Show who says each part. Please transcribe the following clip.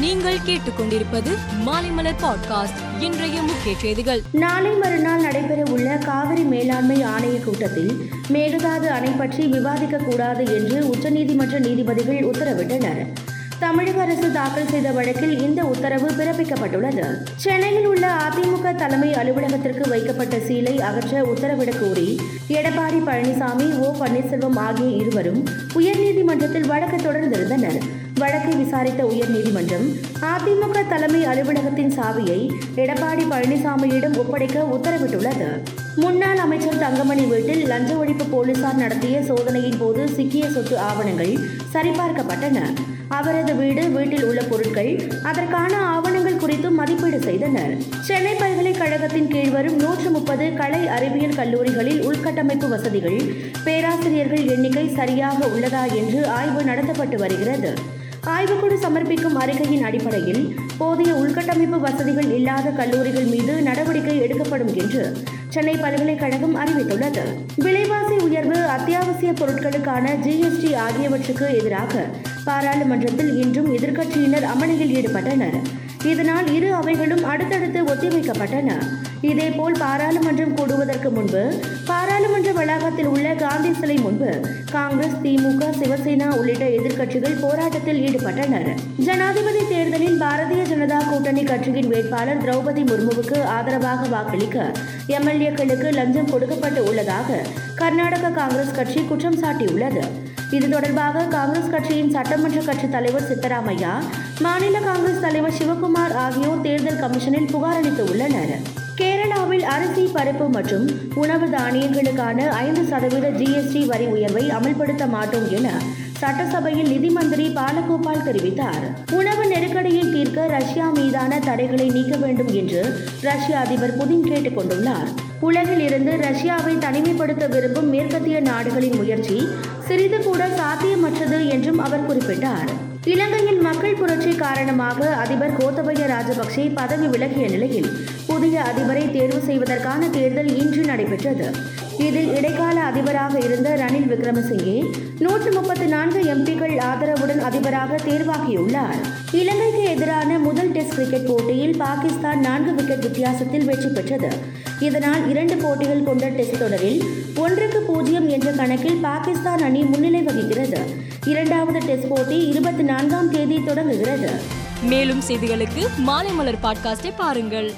Speaker 1: நீங்கள் கேட்டுக்கொண்டிருப்பது மாலைமலர் பாட்காஸ்ட் இன்றைய முக்கிய செய்திகள்.
Speaker 2: நாளை மறுநாள் நடைபெற உள்ள காவிரி மேலாண்மை ஆணைய கூட்டத்தில் மேகதாது அணை பற்றி விவாதிக்க கூடாது என்று உச்சநீதிமன்ற நீதிபதிகள் உத்தரவிட்டனர். தமிழக அரசு தாக்கல் செய்த வழக்கில் இந்த உத்தரவு பிறப்பிக்கப்பட்டுள்ளது. சென்னையில் உள்ள அதிமுக தலைமை அலுவலகத்திற்கு வைக்கப்பட்ட சீலை அகற்ற உத்தரவிடக் கோரி எடப்பாடி பழனிசாமி ஓ பன்னீர்செல்வம் ஆகிய இருவரும் உயர்நீதிமன்றத்தில் வழக்கு தொடர்ந்திருந்தனர். வழக்கை விசாரித்த உயர்நீதிமன்றம் அதிமுக தலைமை அலுவலகத்தின் சாவியை எடப்பாடி பழனிசாமியிடம் ஒப்படைக்க உத்தரவிட்டுள்ளது. முன்னாள் அமைச்சர் தங்கமணி வீட்டில் லஞ்ச ஒழிப்பு போலீசார் நடத்திய சோதனையின் போது சிக்கிய சொத்து ஆவணங்கள் சரிபார்க்கப்பட்டன. அவரது வீடு வீட்டில் உள்ள பொருட்கள் அதற்கான ஆவணங்கள் குறித்து மதிப்பீடு செய்தனர். சென்னை பல்கலைக்கழகத்தின் கீழ் வரும் நூற்று முப்பது கலை அறிவியல் கல்லூரிகளில் உள்கட்டமைப்பு வசதிகள் பேராசிரியர்கள் எண்ணிக்கை சரியாக உள்ளதா என்று ஆய்வு நடத்தப்பட்டு வருகிறது. ஆய்வுக்குழு சமர்ப்பிக்கும் அறிக்கையின் அடிப்படையில் போதிய உள்கட்டமைப்பு வசதிகள் இல்லாத கல்லூரிகள் மீது நடவடிக்கை எடுக்கப்படும் என்று சென்னை பல்கலைக்கழகம் அறிவித்துள்ளது. விலைவாசி உயர்வு அத்தியாவசிய பொருட்களுக்கான ஜிஎஸ்டி ஆகியவற்றுக்கு எதிராக பாராளுமன்றத்தில் இன்றும் எதிர்க்கட்சியினர் அமளியில் ஈடுபட்டனர். இதனால் இரு அவைகளும் அடுத்தடுத்து ஒத்திவைக்கப்பட்டன. இதேபோல் பாராளுமன்றம் கூடுவதற்கு முன்பு பாராளுமன்ற வளாகத்தில் உள்ள காந்தி சிலை முன்பு காங்கிரஸ் திமுக சிவசேனா உள்ளிட்ட எதிர்க்கட்சிகள் போராட்டத்தில் ஈடுபட்டனர். ஜனாதிபதி தேர்தலில் பாரதிய ஜனதா கூட்டணி கட்சியின் வேட்பாளர் திரௌபதி முர்முவுக்கு ஆதரவாக வாக்களிக்க எம்எல்ஏக்களுக்கு லஞ்சம் கொடுக்கப்பட்டு உள்ளதாக கர்நாடக காங்கிரஸ் கட்சி குற்றம் சாட்டியுள்ளது. இது தொடர்பாக காங்கிரஸ் கட்சியின் சட்டமன்ற கட்சி தலைவர் சித்தராமையா மாநில காங்கிரஸ் தலைவர் சிவகுமார் ஆகியோர் தேர்தல் கமிஷனில் புகார் அளித்து உள்ளனர். கேரளாவில் அரிசி பருப்பு மற்றும் உணவு தானியங்களுக்கான ஐந்து சதவீத ஜிஎஸ்டி வரி உயர்வை அமல்படுத்த மாட்டோம் என சட்டசபையில் நிதி மந்திரி பாலகோபால் தெரிவித்தார். உணவு நெருக்கடியை தீர்க்க ரஷ்யா மீதான தடைகளை நீக்க வேண்டும் என்று ரஷ்ய அதிபர் புதின் கேட்டுக் கொண்டுள்ளார். உலகில் இருந்து ரஷ்யாவை தனிமைப்படுத்த விரும்பும் மேற்கத்திய நாடுகளின் முயற்சி சிறிது கூட சாத்தியமற்றது என்றும் அவர் குறிப்பிட்டார். இலங்கையில் மக்கள் புரட்சி காரணமாக அதிபர் கோத்தபய ராஜபக்சே பதவி விலகிய நிலையில் புதிய அதிபரை தேர்வு செய்வதற்கான தேர்தல் இன்று நடைபெற்றது. இதில் இடைக்கால அதிபராக இருந்த ரணில் விக்ரமசிங்கே நூற்று முப்பத்தி நான்கு எம்பிக்கள் ஆதரவுடன் அதிபராக தேர்வாகியுள்ளார். இலங்கைக்கு எதிரான முதல் டெஸ்ட் கிரிக்கெட் போட்டியில் பாகிஸ்தான் நான்கு விக்கெட் வித்தியாசத்தில் வெற்றி பெற்றது. இதனால் இரண்டு போட்டிகள் கொண்ட டெஸ்ட் தொடரில் ஒன்றுக்கு பூஜ்ஜியம் என்ற கணக்கில் பாகிஸ்தான் அணி முன்னிலை வகிக்கிறது. இரண்டாவது டெஸ்ட் போட்டி இருபத்தி நான்காம் தேதி தொடங்குகிறது.
Speaker 1: மேலும் செய்திகளுக்கு மாலை மலர் பாட்காஸ்டை பாருங்கள்.